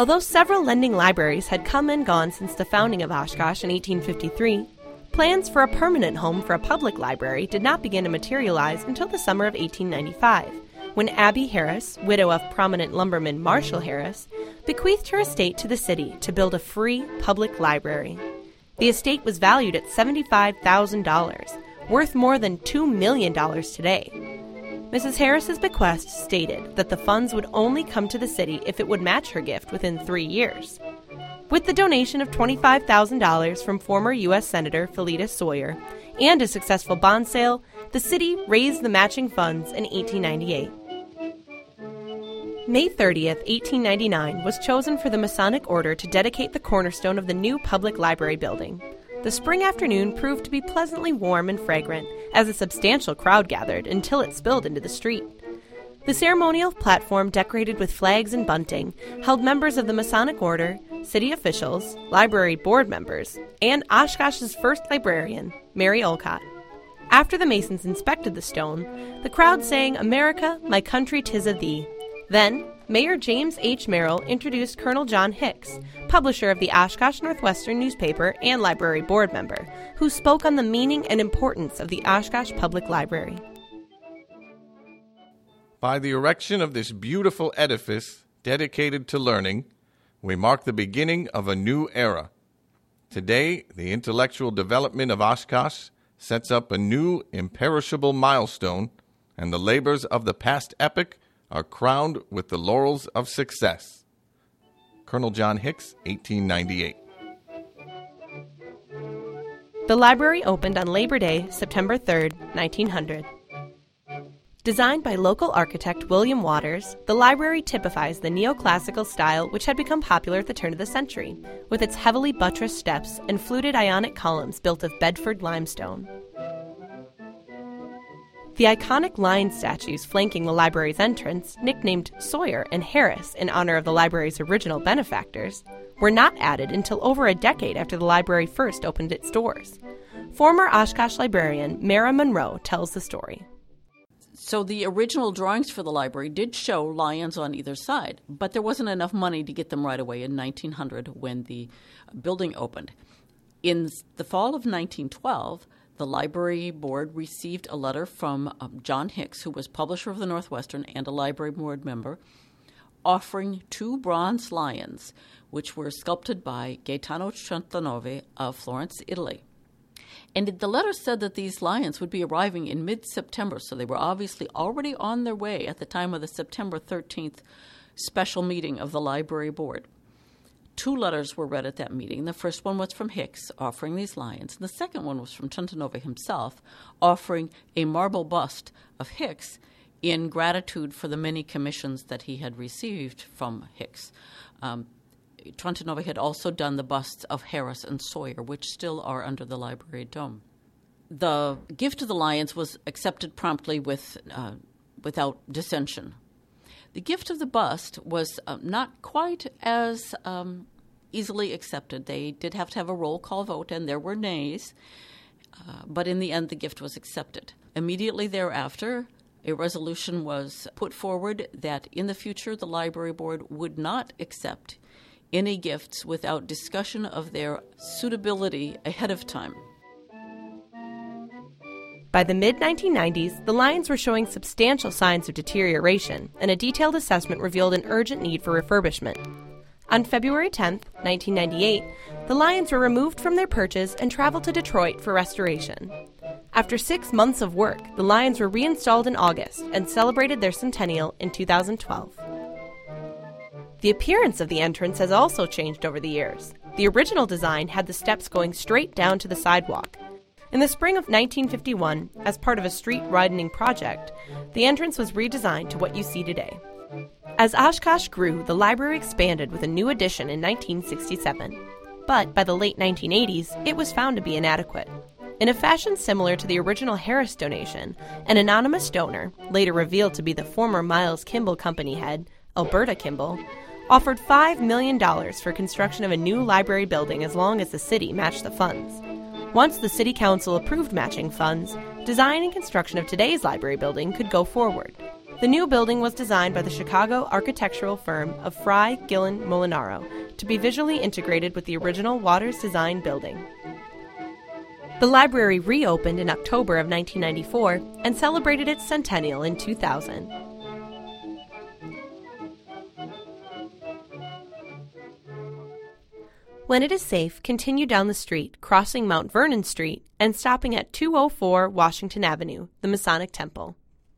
Although several lending libraries had come and gone since the founding of Oshkosh in 1853, plans for a permanent home for a public library did not begin to materialize until the summer of 1895, when Abby Harris, widow of prominent lumberman Marshall Harris, bequeathed her estate to the city to build a free public library. The estate was valued at $75,000, worth more than $2 million today. Mrs. Harris's bequest stated that the funds would only come to the city if it would match her gift within three years. With the donation of $25,000 from former U.S. Senator Philetus Sawyer and a successful bond sale, the city raised the matching funds in 1898. May 30th, 1899 was chosen for the Masonic Order to dedicate the cornerstone of the new public library building. The spring afternoon proved to be pleasantly warm and fragrant as a substantial crowd gathered until it spilled into the street. The ceremonial platform, decorated with flags and bunting, held members of the Masonic Order, city officials, library board members, and Oshkosh's first librarian, Mary Olcott. After the Masons inspected the stone, the crowd sang America, My Country, Tis of Thee, then, Mayor James H. Merrill introduced Colonel John Hicks, publisher of the Oshkosh Northwestern newspaper and library board member, who spoke on the meaning and importance of the Oshkosh Public Library. By the erection of this beautiful edifice dedicated to learning, we mark the beginning of a new era. Today, the intellectual development of Oshkosh sets up a new imperishable milestone, and the labors of the past epoch are crowned with the laurels of success. Colonel John Hicks, 1898. The library opened on Labor Day, September 3, 1900. Designed by local architect William Waters, the library typifies the neoclassical style which had become popular at the turn of the century, with its heavily buttressed steps and fluted ionic columns built of Bedford limestone. The iconic lion statues flanking the library's entrance, nicknamed Sawyer and Harris in honor of the library's original benefactors, were not added until over a decade after the library first opened its doors. Former Oshkosh librarian Mara Monroe tells the story. So the original drawings for the library did show lions on either side, but there wasn't enough money to get them right away in 1900 when the building opened. In the fall of 1912, the library board received a letter from um, John Hicks, who was publisher of the Northwestern and a library board member, offering two bronze lions, which were sculpted by Gaetano Trentanove of Florence, Italy. And the letter said that these lions would be arriving in mid September, so they were obviously already on their way at the time of the September 13th special meeting of the library board. Two letters were read at that meeting. The first one was from Hicks offering these lions, and the second one was from Trentanove himself offering a marble bust of Hicks in gratitude for the many commissions that he had received from Hicks. Um, had also done the busts of Harris and Sawyer, which still are under the library dome. The gift of the lions was accepted promptly with, uh, without dissension. The gift of the bust was uh, not quite as um, easily accepted. They did have to have a roll call vote, and there were nays, uh, but in the end, the gift was accepted. Immediately thereafter, a resolution was put forward that in the future the library board would not accept any gifts without discussion of their suitability ahead of time. By the mid 1990s, the Lions were showing substantial signs of deterioration, and a detailed assessment revealed an urgent need for refurbishment. On February 10, 1998, the Lions were removed from their perches and traveled to Detroit for restoration. After six months of work, the Lions were reinstalled in August and celebrated their centennial in 2012. The appearance of the entrance has also changed over the years. The original design had the steps going straight down to the sidewalk, in the spring of 1951, as part of a street widening project, the entrance was redesigned to what you see today. As Oshkosh grew, the library expanded with a new addition in 1967. But by the late 1980s, it was found to be inadequate. In a fashion similar to the original Harris donation, an anonymous donor, later revealed to be the former Miles Kimball Company head, Alberta Kimball, offered $5 million for construction of a new library building as long as the city matched the funds. Once the City Council approved matching funds, design and construction of today's library building could go forward. The new building was designed by the Chicago architectural firm of Frye, Gillan, Molinaro to be visually integrated with the original Waters Design building. The library reopened in October of 1994 and celebrated its centennial in 2000. When it is safe, continue down the street, crossing Mount Vernon Street, and stopping at 204 Washington Avenue, the Masonic Temple.